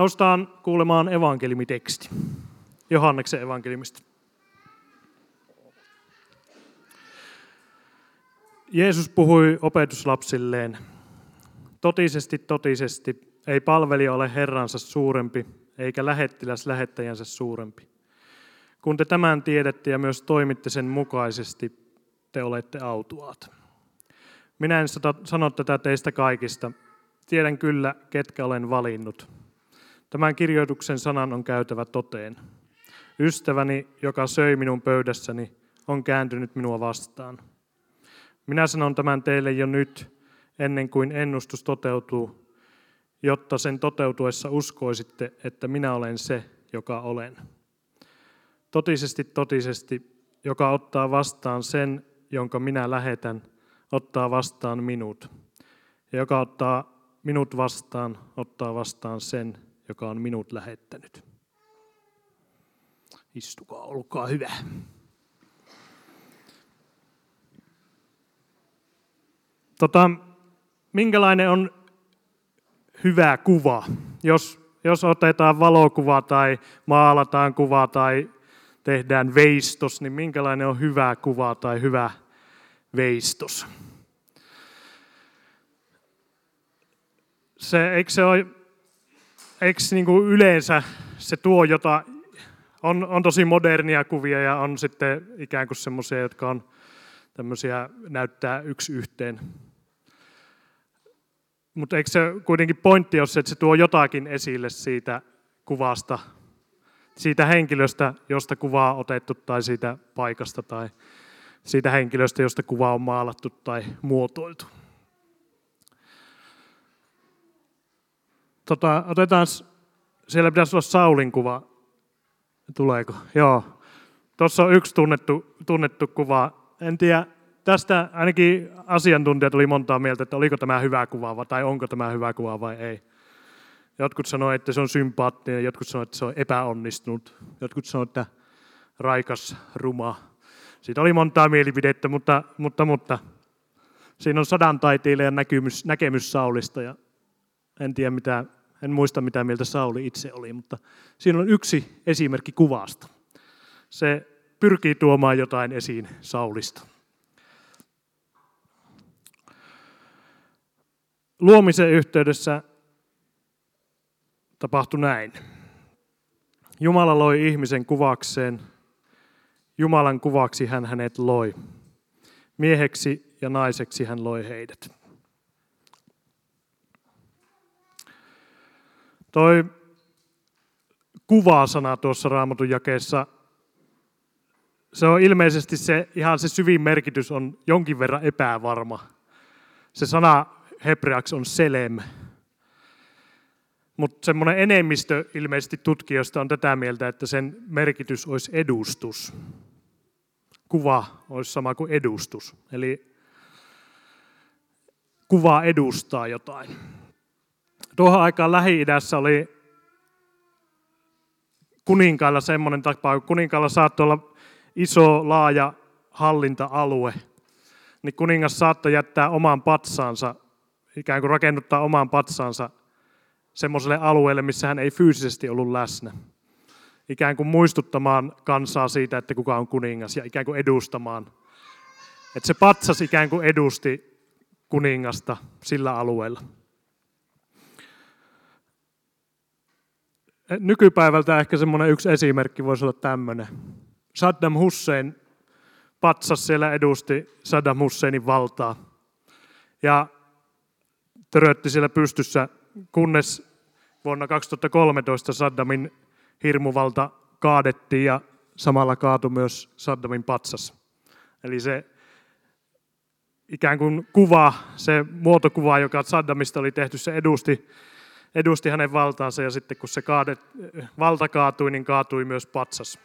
Noustaan kuulemaan evankeliumiteksti. Johanneksen evankeliumista. Jeesus puhui opetuslapsilleen, totisesti, totisesti, ei palvelija ole Herransa suurempi, eikä lähettiläs lähettäjänsä suurempi. Kun te tämän tiedätte ja myös toimitte sen mukaisesti, te olette autuaat. Minä en sano tätä teistä kaikista. Tiedän kyllä, ketkä olen valinnut. Tämän kirjoituksen sanan on käytävä toteen. Ystäväni, joka söi minun pöydässäni, on kääntynyt minua vastaan. Minä sanon tämän teille jo nyt, ennen kuin ennustus toteutuu, jotta sen toteutuessa uskoisitte, että minä olen se, joka olen. Totisesti, totisesti, joka ottaa vastaan sen, jonka minä lähetän, ottaa vastaan minut. Ja joka ottaa minut vastaan, ottaa vastaan sen, joka on minut lähettänyt. Istukaa, olkaa hyvä. Tota, minkälainen on hyvä kuva? Jos, jos otetaan valokuva tai maalataan kuva tai tehdään veistos, niin minkälainen on hyvä kuva tai hyvä veistos? Se, eikö se ole, eikö niin kuin yleensä se tuo jota, on, on tosi modernia kuvia ja on sitten ikään kuin semmoisia, jotka on tämmöisiä, näyttää yksi yhteen. Mutta eikö se kuitenkin pointti ole se, että se tuo jotakin esille siitä kuvasta, siitä henkilöstä, josta kuvaa on otettu, tai siitä paikasta, tai siitä henkilöstä, josta kuva on maalattu tai muotoiltu. Tota, otetaan, siellä pitäisi olla Saulin kuva. Tuleeko? Joo. Tuossa on yksi tunnettu, tunnettu kuva. En tiedä, tästä ainakin asiantuntijat oli montaa mieltä, että oliko tämä hyvä kuva tai onko tämä hyvä kuva vai ei. Jotkut sanoivat, että se on sympaattinen, jotkut sanoivat, että se on epäonnistunut, jotkut sanoivat, että raikas, ruma. Siitä oli montaa mielipidettä, mutta, mutta, mutta siinä on sadan taiteilijan näkemys, näkemys Saulista ja en tiedä mitä, en muista mitä mieltä Sauli itse oli, mutta siinä on yksi esimerkki kuvasta. Se pyrkii tuomaan jotain esiin Saulista. luomisen yhteydessä tapahtui näin. Jumala loi ihmisen kuvakseen. Jumalan kuvaksi hän hänet loi. Mieheksi ja naiseksi hän loi heidät. Toi kuvaa-sana tuossa raamatun jakeessa, se on ilmeisesti se, ihan se syvin merkitys on jonkin verran epävarma. Se sana hebreaksi on selem. Mutta semmoinen enemmistö ilmeisesti tutkijoista on tätä mieltä, että sen merkitys olisi edustus. Kuva olisi sama kuin edustus. Eli kuva edustaa jotain. Tuohon aikaan Lähi-idässä oli kuninkailla semmoinen tapa, kun kuninkailla saattoi olla iso, laaja hallinta-alue, niin kuningas saattoi jättää oman patsaansa ikään kuin rakennuttaa oman patsansa semmoiselle alueelle, missä hän ei fyysisesti ollut läsnä. Ikään kuin muistuttamaan kansaa siitä, että kuka on kuningas ja ikään kuin edustamaan. Että se patsas ikään kuin edusti kuningasta sillä alueella. Nykypäivältä ehkä semmoinen yksi esimerkki voisi olla tämmöinen. Saddam Hussein patsas siellä edusti Saddam Husseinin valtaa. Ja törötti siellä pystyssä, kunnes vuonna 2013 Saddamin hirmuvalta kaadettiin ja samalla kaatui myös Saddamin patsas. Eli se ikään kuin kuva, se muotokuva, joka Saddamista oli tehty, se edusti, edusti hänen valtaansa ja sitten kun se kaadet, valta kaatui, niin kaatui myös patsas.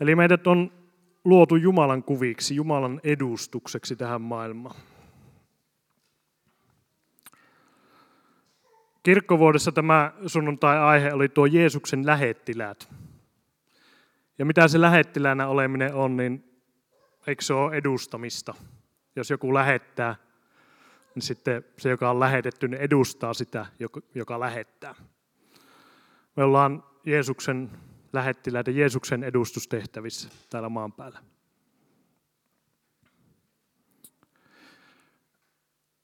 Eli meidät on luotu Jumalan kuviksi, Jumalan edustukseksi tähän maailmaan. Kirkkovuodessa tämä sunnuntai-aihe oli tuo Jeesuksen lähettiläät. Ja mitä se lähettiläänä oleminen on, niin eikö se ole edustamista? Jos joku lähettää niin sitten se, joka on lähetetty, niin edustaa sitä, joka lähettää. Me ollaan Jeesuksen lähettiläitä, Jeesuksen edustustehtävissä täällä maan päällä.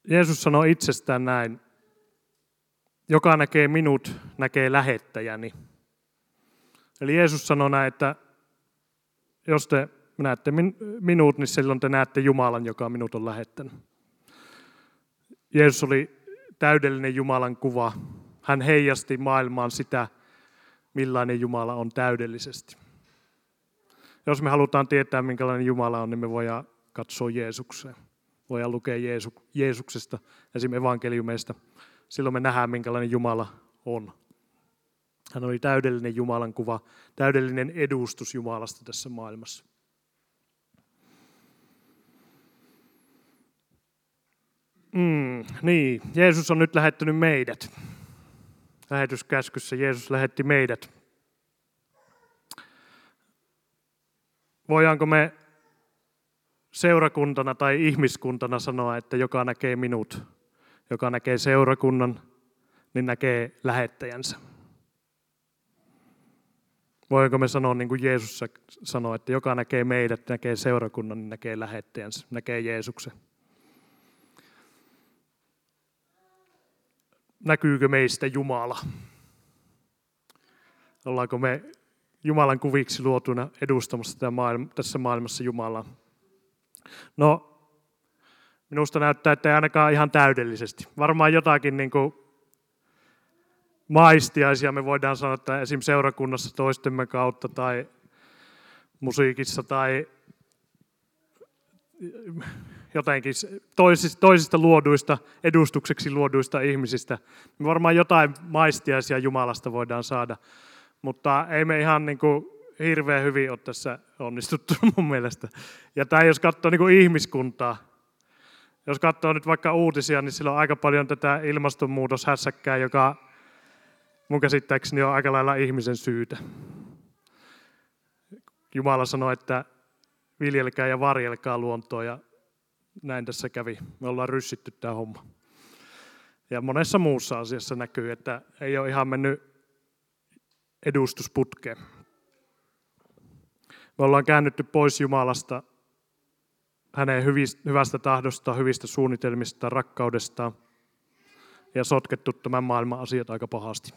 Jeesus sanoi itsestään näin, joka näkee minut, näkee lähettäjäni. Eli Jeesus sanoi näin, että jos te näette minut, niin silloin te näette Jumalan, joka minut on lähettänyt. Jeesus oli täydellinen Jumalan kuva. Hän heijasti maailmaan sitä, millainen Jumala on täydellisesti. Jos me halutaan tietää, minkälainen Jumala on, niin me voidaan katsoa Jeesukseen. Voidaan lukea Jeesu, Jeesuksesta, esimerkiksi evankeliumeista. Silloin me nähdään, minkälainen Jumala on. Hän oli täydellinen Jumalan kuva, täydellinen edustus Jumalasta tässä maailmassa. Mm, niin, Jeesus on nyt lähettänyt meidät. Lähetyskäskyssä Jeesus lähetti meidät. Voidaanko me seurakuntana tai ihmiskuntana sanoa, että joka näkee minut, joka näkee seurakunnan, niin näkee lähettäjänsä? Voinko me sanoa niin kuin Jeesus sanoi, että joka näkee meidät, näkee seurakunnan, niin näkee lähettäjänsä, näkee Jeesuksen. Näkyykö meistä Jumala? Ollaanko me Jumalan kuviksi luotuna edustamassa tässä maailmassa Jumalaa? No, minusta näyttää, että ei ainakaan ihan täydellisesti. Varmaan jotakin niin kuin maistiaisia me voidaan sanoa, että esim. seurakunnassa toistemme kautta tai musiikissa tai jotenkin toisista, toisista luoduista, edustukseksi luoduista ihmisistä. Me varmaan jotain maistiaisia Jumalasta voidaan saada, mutta ei me ihan niin kuin hirveän hyvin ole tässä onnistuttu mun mielestä. Ja tämä jos katsoo niin kuin ihmiskuntaa, jos katsoo nyt vaikka uutisia, niin sillä on aika paljon tätä ilmastonmuutoshässäkkää, joka mun käsittääkseni on aika lailla ihmisen syytä. Jumala sanoi, että viljelkää ja varjelkaa luontoa ja näin tässä kävi. Me ollaan ryssitty tämä homma. Ja monessa muussa asiassa näkyy, että ei ole ihan mennyt edustusputkeen. Me ollaan käännytty pois Jumalasta, hänen hyvästä tahdosta, hyvistä suunnitelmista, rakkaudestaan ja sotkettu tämän maailman asiat aika pahasti.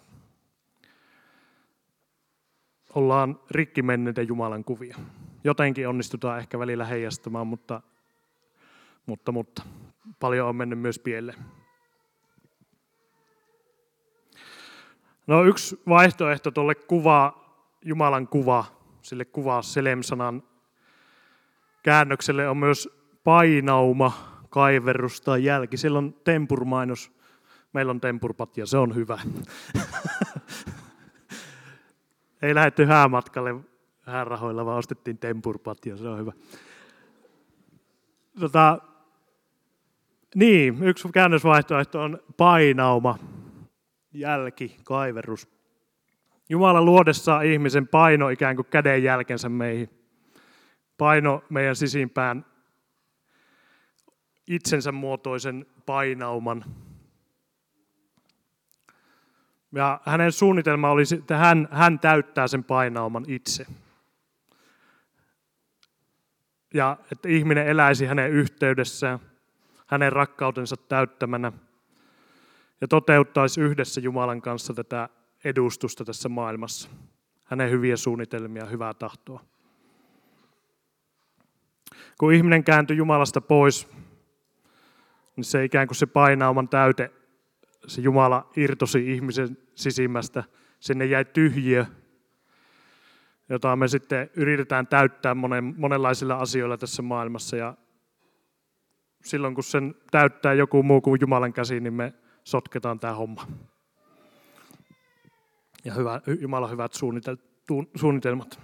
Ollaan rikki menneiden Jumalan kuvia. Jotenkin onnistutaan ehkä välillä heijastamaan, mutta mutta, mutta paljon on mennyt myös pieleen. No yksi vaihtoehto tuolle kuva, Jumalan kuva, sille kuva Selem-sanan käännökselle on myös painauma, kaiverrus tai jälki. Siellä on tempurmainos. Meillä on tempurpatja, se on hyvä. Ei lähdetty häämatkalle häärahoilla, vaan ostettiin tempurpatja, se on hyvä. Tota, niin, yksi käännösvaihtoehto on painauma, jälki, kaiverus. Jumala luodessa ihmisen paino ikään kuin käden jälkensä meihin. Paino meidän sisimpään itsensä muotoisen painauman. Ja hänen suunnitelma oli, että hän, hän täyttää sen painauman itse. Ja että ihminen eläisi hänen yhteydessään hänen rakkautensa täyttämänä ja toteuttaisi yhdessä Jumalan kanssa tätä edustusta tässä maailmassa. Hänen hyviä suunnitelmia hyvää tahtoa. Kun ihminen kääntyi Jumalasta pois, niin se ikään kuin se painauman täyte, se Jumala irtosi ihmisen sisimmästä. Sinne jäi tyhjiö, jota me sitten yritetään täyttää monen, monenlaisilla asioilla tässä maailmassa. Ja silloin kun sen täyttää joku muu kuin Jumalan käsi, niin me sotketaan tämä homma. Ja hyvä, Jumalan hyvät suunnitelmat.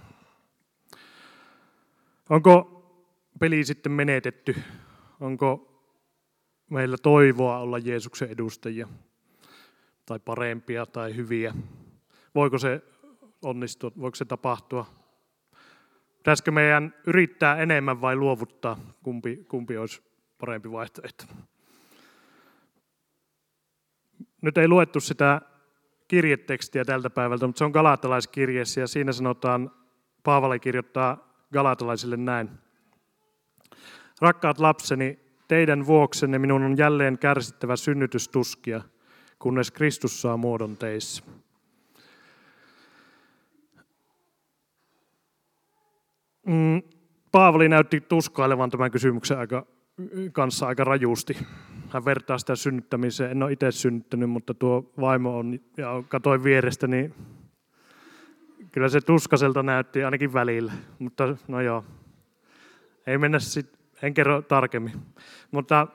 Onko peli sitten menetetty? Onko meillä toivoa olla Jeesuksen edustajia? Tai parempia tai hyviä? Voiko se onnistua? Voiko se tapahtua? Pitäisikö meidän yrittää enemmän vai luovuttaa? Kumpi, kumpi olisi parempi vaihtoehto. nyt ei luettu sitä kirjetekstiä tältä päivältä, mutta se on galatalaiskirjeessä ja siinä sanotaan, Paavali kirjoittaa galatalaisille näin. Rakkaat lapseni, teidän vuoksenne minun on jälleen kärsittävä synnytystuskia, kunnes Kristus saa muodon teissä. Mm, Paavali näytti tuskailevan tämän kysymyksen aika, kanssa aika rajusti. Hän vertaa sitä synnyttämiseen. En ole itse synnyttänyt, mutta tuo vaimo on, ja katoin vierestä, niin kyllä se tuskaselta näytti ainakin välillä. Mutta no joo, ei mennä sitten, en kerro tarkemmin. Mutta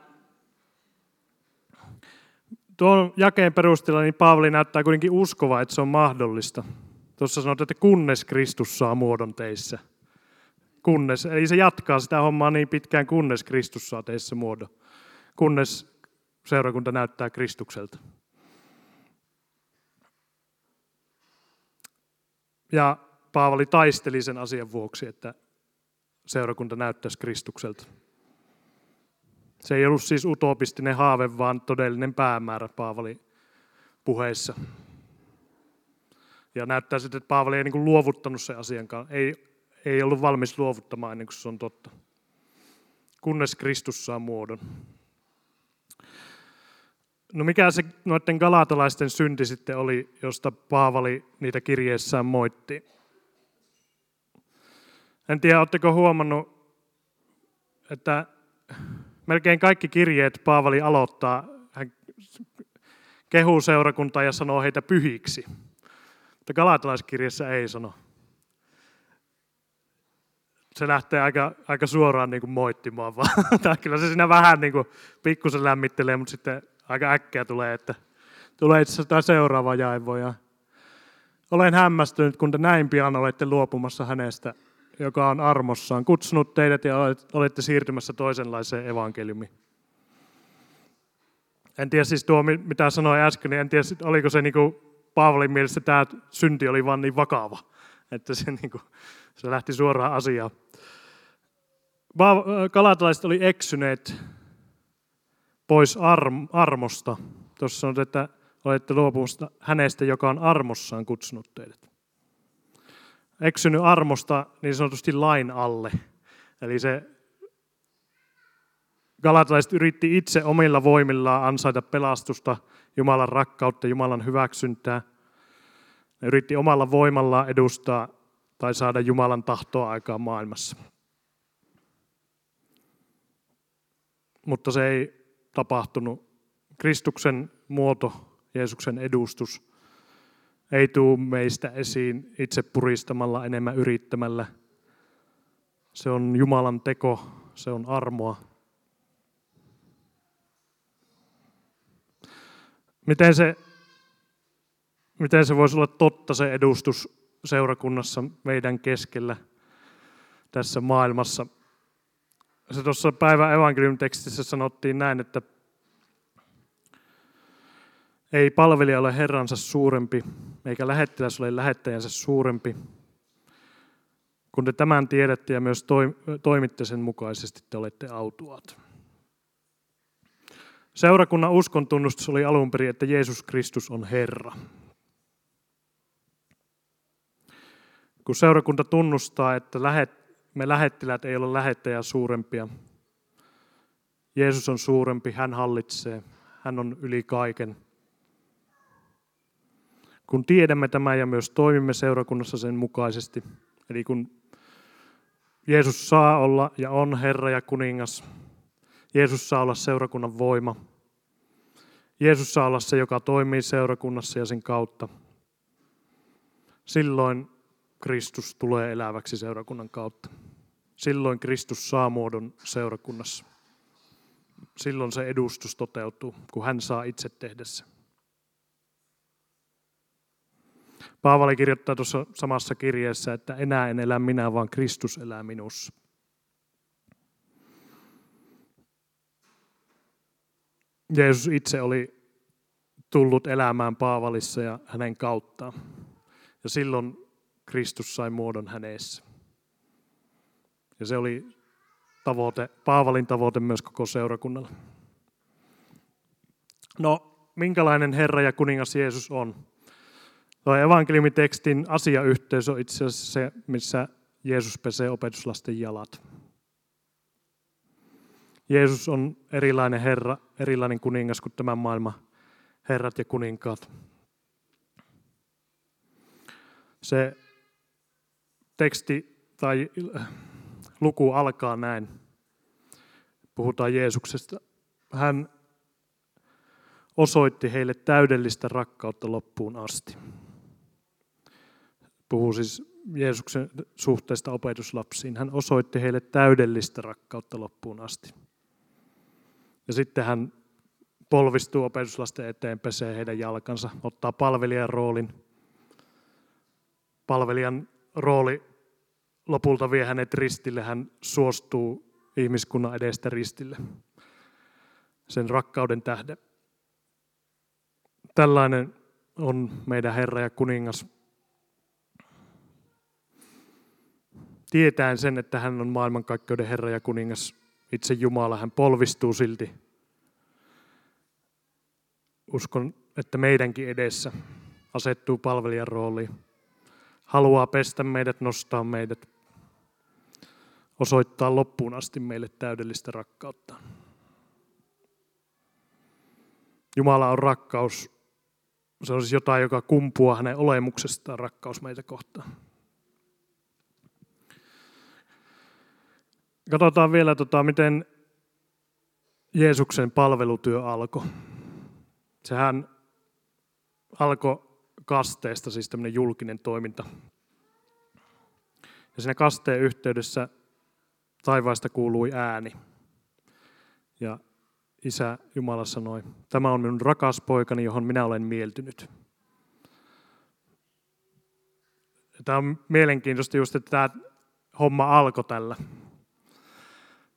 tuon jakeen perusteella niin Paavali näyttää kuitenkin uskova, että se on mahdollista. Tuossa sanotaan, että kunnes Kristus saa muodon teissä. Kunnes, eli se jatkaa sitä hommaa niin pitkään, kunnes Kristus saa teissä muodon. Kunnes seurakunta näyttää Kristukselta. Ja Paavali taisteli sen asian vuoksi, että seurakunta näyttäisi Kristukselta. Se ei ollut siis utopistinen haave, vaan todellinen päämäärä Paavali puheissa. Ja näyttää sitten, että Paavali ei niin luovuttanut sen asian kanssa. Ei, ei ollut valmis luovuttamaan ennen kuin se on totta. Kunnes Kristus saa muodon. No mikä se noiden galatalaisten synti sitten oli, josta Paavali niitä kirjeessään moitti? En tiedä, oletteko huomannut, että melkein kaikki kirjeet Paavali aloittaa, hän kehuu seurakuntaa ja sanoo heitä pyhiksi. Mutta galatalaiskirjassa ei sano. Se lähtee aika, aika suoraan niin kuin moittimaan vaan. Kyllä se siinä vähän niin kuin pikkusen lämmittelee, mutta sitten aika äkkiä tulee, että tulee itse asiassa seuraava jaivo. Ja olen hämmästynyt, kun te näin pian olette luopumassa hänestä, joka on armossaan, kutsunut teidät ja olette siirtymässä toisenlaiseen evankeliumiin. En tiedä siis tuo, mitä sanoin äsken, niin en tiedä, oliko se niin kuin Paavalin mielestä tämä synti oli vaan niin vakava, että se, niin kuin, se lähti suoraan asiaan. Kalatalaiset oli eksyneet pois armosta. Tuossa sanotaan, että olette luopumassa hänestä, joka on armossaan kutsunut teidät. Eksynyt armosta niin sanotusti lain alle. Eli se galatalaiset yritti itse omilla voimillaan ansaita pelastusta, Jumalan rakkautta, Jumalan hyväksyntää. Ne yritti omalla voimallaan edustaa tai saada Jumalan tahtoa aikaa maailmassa. Mutta se ei tapahtunut. Kristuksen muoto, Jeesuksen edustus, ei tule meistä esiin itse puristamalla, enemmän yrittämällä. Se on Jumalan teko, se on armoa. Miten se, miten se voisi olla totta se edustus seurakunnassa meidän keskellä tässä maailmassa? se tuossa päivän evankeliumitekstissä sanottiin näin, että ei palvelija ole herransa suurempi, eikä lähettiläs ole lähettäjänsä suurempi. Kun te tämän tiedätte ja myös toimitte sen mukaisesti, te olette autuaat. Seurakunnan uskon tunnustus oli alun perin, että Jeesus Kristus on Herra. Kun seurakunta tunnustaa, että me lähettilät ei ole lähettäjä suurempia. Jeesus on suurempi, hän hallitsee, hän on yli kaiken. Kun tiedämme tämän ja myös toimimme seurakunnassa sen mukaisesti, eli kun Jeesus saa olla ja on Herra ja kuningas, Jeesus saa olla seurakunnan voima, Jeesus saa olla se, joka toimii seurakunnassa ja sen kautta. Silloin Kristus tulee eläväksi seurakunnan kautta. Silloin Kristus saa muodon seurakunnassa. Silloin se edustus toteutuu, kun hän saa itse tehdä se. Paavali kirjoittaa tuossa samassa kirjeessä, että enää en elä minä, vaan Kristus elää minussa. Jeesus itse oli tullut elämään Paavalissa ja hänen kauttaan. Ja silloin Kristus sai muodon hänessä. Ja se oli tavoite, Paavalin tavoite myös koko seurakunnalle. No, minkälainen Herra ja kuningas Jeesus on. Tuo evankeliumitekstin asiayhteys on itse asiassa se, missä Jeesus pesee opetuslasten jalat. Jeesus on erilainen Herra, erilainen kuningas kuin tämän maailman herrat ja kuninkaat. Se teksti tai luku alkaa näin. Puhutaan Jeesuksesta. Hän osoitti heille täydellistä rakkautta loppuun asti. Puhuu siis Jeesuksen suhteesta opetuslapsiin. Hän osoitti heille täydellistä rakkautta loppuun asti. Ja sitten hän polvistuu opetuslasten eteen, pesee heidän jalkansa, ottaa palvelijan roolin. Palvelijan rooli lopulta vie hänet ristille, hän suostuu ihmiskunnan edestä ristille sen rakkauden tähden. Tällainen on meidän Herra ja kuningas. Tietäen sen, että hän on maailmankaikkeuden Herra ja kuningas, itse Jumala, hän polvistuu silti. Uskon, että meidänkin edessä asettuu palvelijan rooliin. Haluaa pestä meidät, nostaa meidät, osoittaa loppuun asti meille täydellistä rakkautta. Jumala on rakkaus. Se on siis jotain, joka kumpuaa hänen olemuksestaan rakkaus meitä kohtaan. Katsotaan vielä, tota, miten Jeesuksen palvelutyö alkoi. Sehän alkoi kasteesta, siis tämmöinen julkinen toiminta. Ja siinä kasteen yhteydessä taivaasta kuului ääni. Ja isä Jumala sanoi, tämä on minun rakas poikani, johon minä olen mieltynyt. Tämä on mielenkiintoista just, että tämä homma alkoi tällä.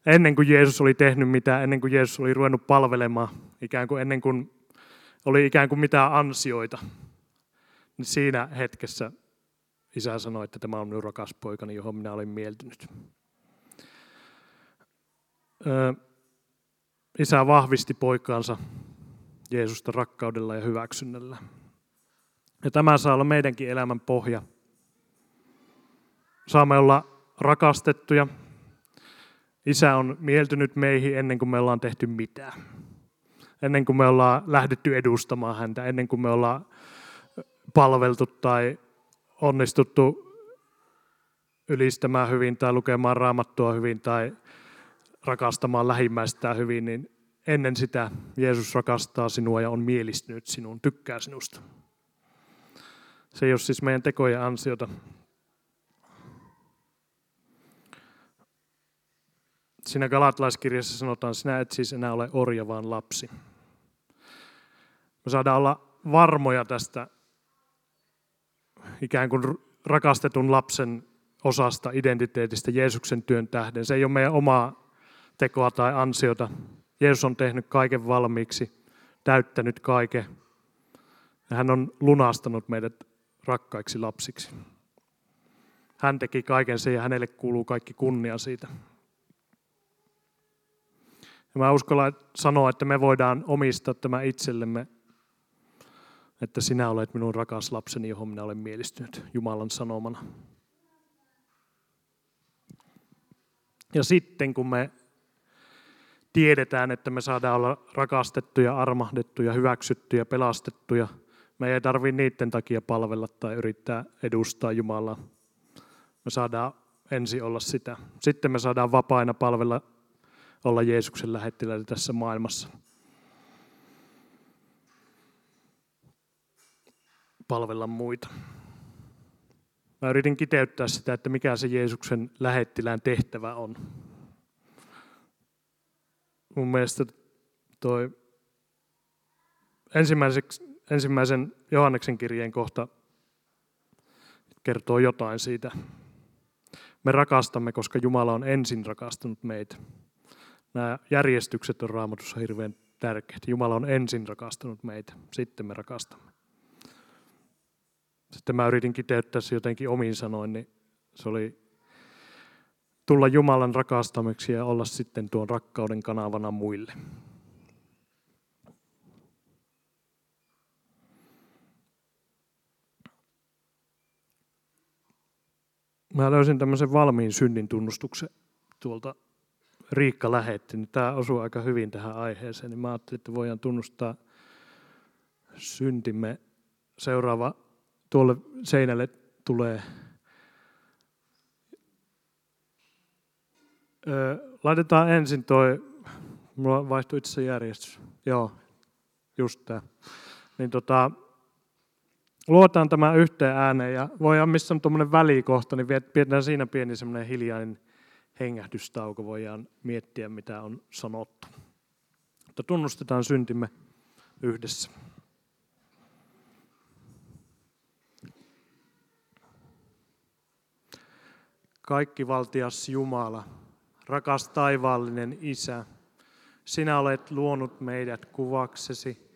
Ennen kuin Jeesus oli tehnyt mitään, ennen kuin Jeesus oli ruvennut palvelemaan, ikään kuin ennen kuin oli ikään kuin mitään ansioita, niin siinä hetkessä isä sanoi, että tämä on minun rakas poikani, johon minä olen mieltynyt. Isä vahvisti poikaansa Jeesusta rakkaudella ja hyväksynnällä. Ja tämä saa olla meidänkin elämän pohja. Saamme olla rakastettuja. Isä on mieltynyt meihin ennen kuin me ollaan tehty mitään. Ennen kuin me ollaan lähdetty edustamaan häntä, ennen kuin me ollaan palveltu tai onnistuttu ylistämään hyvin tai lukemaan raamattua hyvin tai rakastamaan lähimmäistään hyvin, niin ennen sitä Jeesus rakastaa sinua ja on mielistynyt sinuun, tykkää sinusta. Se ei ole siis meidän tekojen ansiota. Siinä Galatalaiskirjassa sanotaan, sinä et siis enää ole orja, vaan lapsi. Me saadaan olla varmoja tästä ikään kuin rakastetun lapsen osasta identiteetistä Jeesuksen työn tähden. Se ei ole meidän omaa tekoa tai ansiota. Jeesus on tehnyt kaiken valmiiksi, täyttänyt kaiken. Ja hän on lunastanut meidät rakkaiksi lapsiksi. Hän teki kaiken sen ja hänelle kuuluu kaikki kunnia siitä. Ja mä uskallan sanoa, että me voidaan omistaa tämä itsellemme, että sinä olet minun rakas lapseni, johon minä olen mielistynyt Jumalan sanomana. Ja sitten kun me tiedetään, että me saadaan olla rakastettuja, armahdettuja, hyväksyttyjä, pelastettuja. Me ei tarvitse niiden takia palvella tai yrittää edustaa Jumalaa. Me saadaan ensin olla sitä. Sitten me saadaan vapaina palvella, olla Jeesuksen lähettiläitä tässä maailmassa. Palvella muita. Mä yritin kiteyttää sitä, että mikä se Jeesuksen lähettilään tehtävä on mun mielestä toi ensimmäisen Johanneksen kirjeen kohta kertoo jotain siitä. Me rakastamme, koska Jumala on ensin rakastanut meitä. Nämä järjestykset on raamatussa hirveän tärkeät. Jumala on ensin rakastanut meitä, sitten me rakastamme. Sitten mä yritin kiteyttää se jotenkin omiin sanoin, niin se oli tulla Jumalan rakastamiksi ja olla sitten tuon rakkauden kanavana muille. Mä löysin tämmöisen valmiin synnin tunnustuksen tuolta Riikka lähetti, niin tämä osuu aika hyvin tähän aiheeseen, niin mä ajattelin, että voidaan tunnustaa syntimme. Seuraava tuolle seinälle tulee Laitetaan ensin toi, mulla vaihtui itse järjestys. Joo, just tämä. Niin tota, luotaan tämä yhteen ääneen ja voidaan, missä on tuommoinen välikohta, niin pidetään siinä pieni semmoinen hiljainen hengähdystauko, voidaan miettiä mitä on sanottu. Mutta tunnustetaan syntimme yhdessä. Kaikki valtias Jumala, rakas taivaallinen Isä, sinä olet luonut meidät kuvaksesi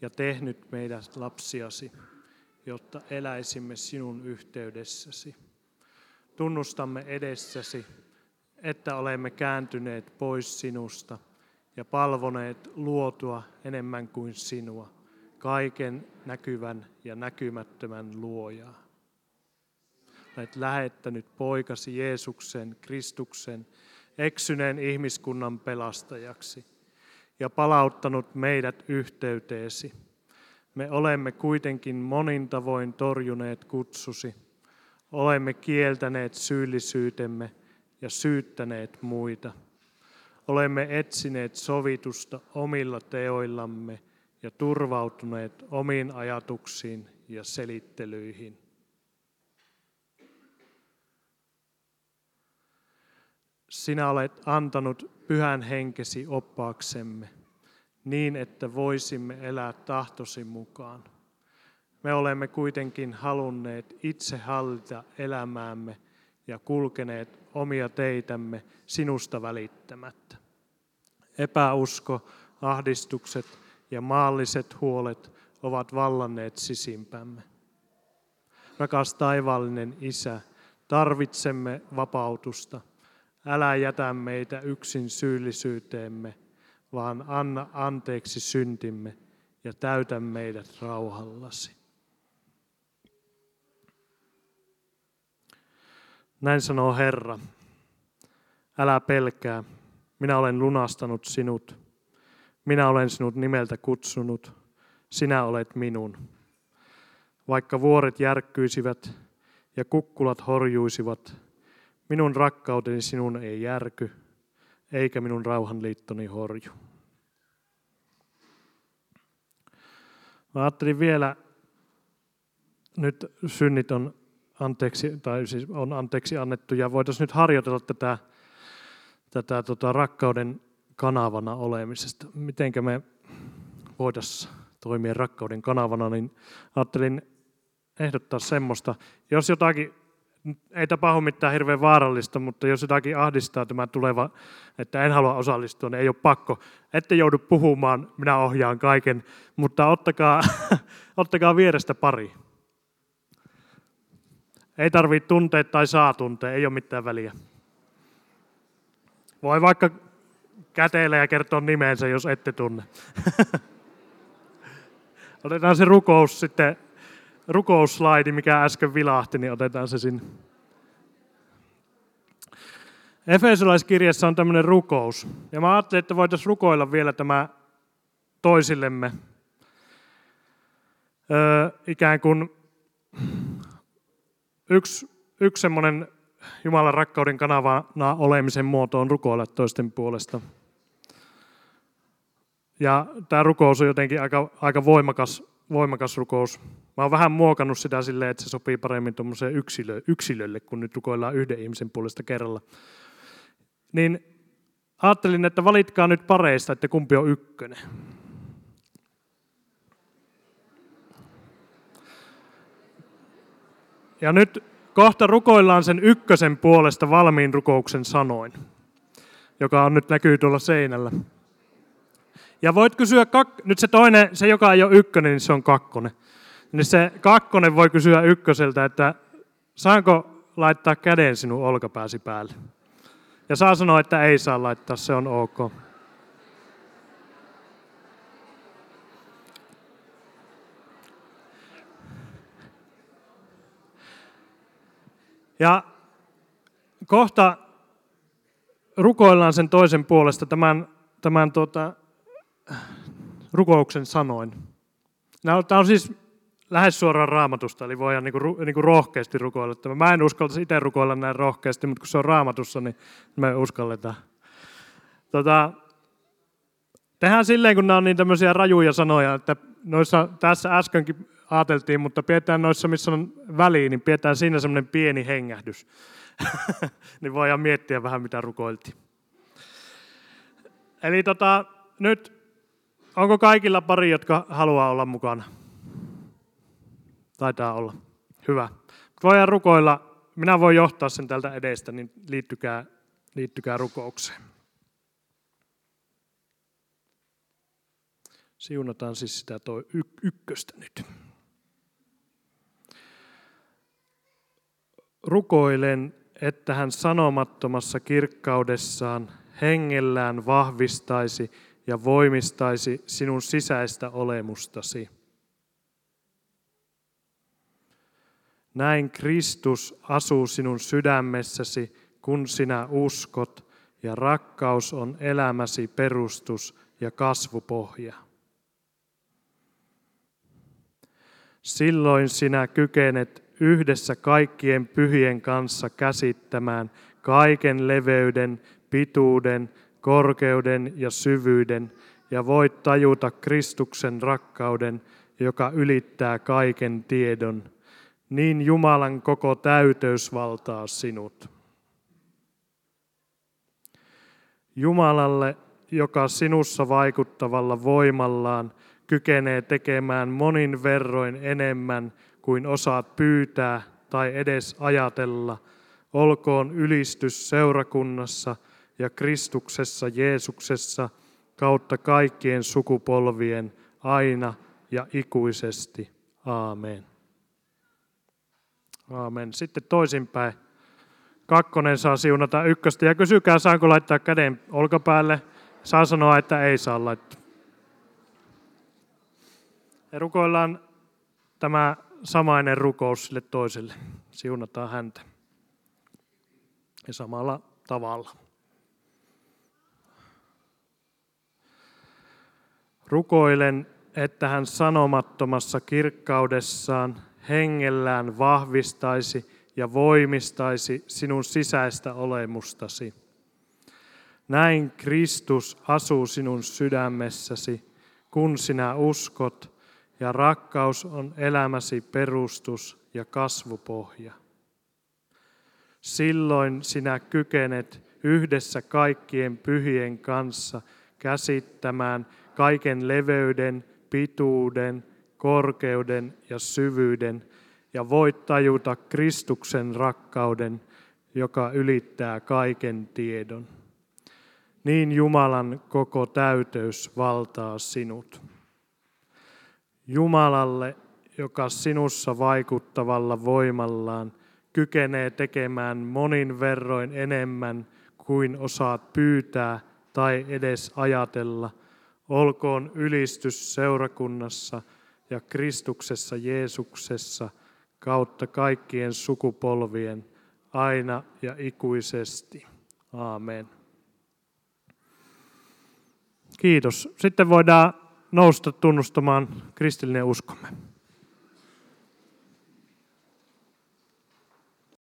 ja tehnyt meidät lapsiasi jotta eläisimme sinun yhteydessäsi. Tunnustamme edessäsi, että olemme kääntyneet pois sinusta ja palvoneet luotua enemmän kuin sinua, kaiken näkyvän ja näkymättömän luojaa. Olet lähettänyt poikasi Jeesuksen, Kristuksen, eksyneen ihmiskunnan pelastajaksi ja palauttanut meidät yhteyteesi – me olemme kuitenkin monin tavoin torjuneet kutsusi. Olemme kieltäneet syyllisyytemme ja syyttäneet muita. Olemme etsineet sovitusta omilla teoillamme ja turvautuneet omiin ajatuksiin ja selittelyihin. Sinä olet antanut pyhän henkesi oppaaksemme niin, että voisimme elää tahtosi mukaan. Me olemme kuitenkin halunneet itse hallita elämäämme ja kulkeneet omia teitämme sinusta välittämättä. Epäusko, ahdistukset ja maalliset huolet ovat vallanneet sisimpämme. Rakas taivaallinen Isä, tarvitsemme vapautusta. Älä jätä meitä yksin syyllisyyteemme – vaan anna anteeksi syntimme ja täytä meidät rauhallasi. Näin sanoo Herra. Älä pelkää, minä olen lunastanut sinut. Minä olen sinut nimeltä kutsunut. Sinä olet minun. Vaikka vuoret järkkyisivät ja kukkulat horjuisivat, minun rakkauteni sinun ei järky eikä minun rauhanliittoni horju. Mä ajattelin vielä, nyt synnit on anteeksi, tai siis on anteeksi annettu, ja voitaisiin nyt harjoitella tätä, tätä tota, rakkauden kanavana olemisesta. Mitenkä me voitaisiin toimia rakkauden kanavana, niin ajattelin ehdottaa semmoista, jos jotakin ei tapahdu mitään hirveän vaarallista, mutta jos jotakin ahdistaa tämä tuleva, että en halua osallistua, niin ei ole pakko. Ette joudu puhumaan, minä ohjaan kaiken, mutta ottakaa, ottakaa vierestä pari. Ei tarvitse tuntea tai saa tuntea, ei ole mitään väliä. Voi vaikka käteillä ja kertoa nimensä, jos ette tunne. Otetaan se rukous sitten rukousslaidi, mikä äsken vilahti, niin otetaan se sinne. Efesolaiskirjassa on tämmöinen rukous. Ja mä ajattelin, että voitaisiin rukoilla vielä tämä toisillemme. Öö, ikään kuin yksi, yksi semmoinen Jumalan rakkauden kanavana olemisen muoto on rukoilla toisten puolesta. Ja tämä rukous on jotenkin aika, aika voimakas voimakas rukous. Mä oon vähän muokannut sitä silleen, että se sopii paremmin tuommoiseen yksilö, yksilölle, kun nyt rukoillaan yhden ihmisen puolesta kerralla. Niin ajattelin, että valitkaa nyt pareista, että kumpi on ykkönen. Ja nyt kohta rukoillaan sen ykkösen puolesta valmiin rukouksen sanoin, joka on nyt näkyy tuolla seinällä. Ja voit kysyä, kak- nyt se toinen, se joka ei ole ykkönen, niin se on kakkonen. Niin se kakkonen voi kysyä ykköseltä, että saanko laittaa käden sinun olkapääsi päälle? Ja saa sanoa, että ei saa laittaa, se on ok. Ja kohta rukoillaan sen toisen puolesta tämän, tämän tuota, rukouksen sanoin. Tämä on siis lähes suoraan raamatusta, eli voidaan niin kuin, niin kuin rohkeasti rukoilla. Mä en uskaltaisi itse rukoilla näin rohkeasti, mutta kun se on raamatussa, niin me uskalletaan. Tota, tehdään silleen, kun nämä on niin tämmöisiä rajuja sanoja, että noissa, tässä äskenkin ajateltiin, mutta pidetään noissa, missä on väliin, niin pidetään siinä semmoinen pieni hengähdys. niin voidaan miettiä vähän, mitä rukoiltiin. Eli tota, nyt, onko kaikilla pari, jotka haluaa olla mukana? Taitaa olla. Hyvä. Voidaan rukoilla. Minä voin johtaa sen tältä edestä, niin liittykää, liittykää rukoukseen. Siunataan siis sitä toi ykköstä nyt. Rukoilen, että hän sanomattomassa kirkkaudessaan hengellään vahvistaisi ja voimistaisi sinun sisäistä olemustasi. Näin Kristus asuu sinun sydämessäsi, kun sinä uskot, ja rakkaus on elämäsi perustus ja kasvupohja. Silloin sinä kykenet yhdessä kaikkien pyhien kanssa käsittämään kaiken leveyden, pituuden, korkeuden ja syvyyden, ja voit tajuta Kristuksen rakkauden, joka ylittää kaiken tiedon. Niin Jumalan koko täyteys valtaa sinut. Jumalalle, joka sinussa vaikuttavalla voimallaan kykenee tekemään monin verroin enemmän kuin osaat pyytää tai edes ajatella, olkoon ylistys seurakunnassa ja Kristuksessa Jeesuksessa kautta kaikkien sukupolvien aina ja ikuisesti. Aamen. Aamen. Sitten toisinpäin. Kakkonen saa siunata ykköstä ja kysykää, saanko laittaa käden olkapäälle. Saa sanoa, että ei saa laittaa. Ja rukoillaan tämä samainen rukous sille toiselle. Siunataan häntä. Ja samalla tavalla. Rukoilen, että hän sanomattomassa kirkkaudessaan hengellään vahvistaisi ja voimistaisi sinun sisäistä olemustasi. Näin Kristus asuu sinun sydämessäsi, kun sinä uskot ja rakkaus on elämäsi perustus ja kasvupohja. Silloin sinä kykenet yhdessä kaikkien pyhien kanssa käsittämään kaiken leveyden, pituuden, korkeuden ja syvyyden ja voit tajuta Kristuksen rakkauden, joka ylittää kaiken tiedon. Niin Jumalan koko täyteys valtaa sinut. Jumalalle, joka sinussa vaikuttavalla voimallaan kykenee tekemään monin verroin enemmän kuin osaat pyytää tai edes ajatella, olkoon ylistys seurakunnassa ja Kristuksessa Jeesuksessa kautta kaikkien sukupolvien aina ja ikuisesti. Aamen. Kiitos. Sitten voidaan nousta tunnustamaan kristillinen uskomme.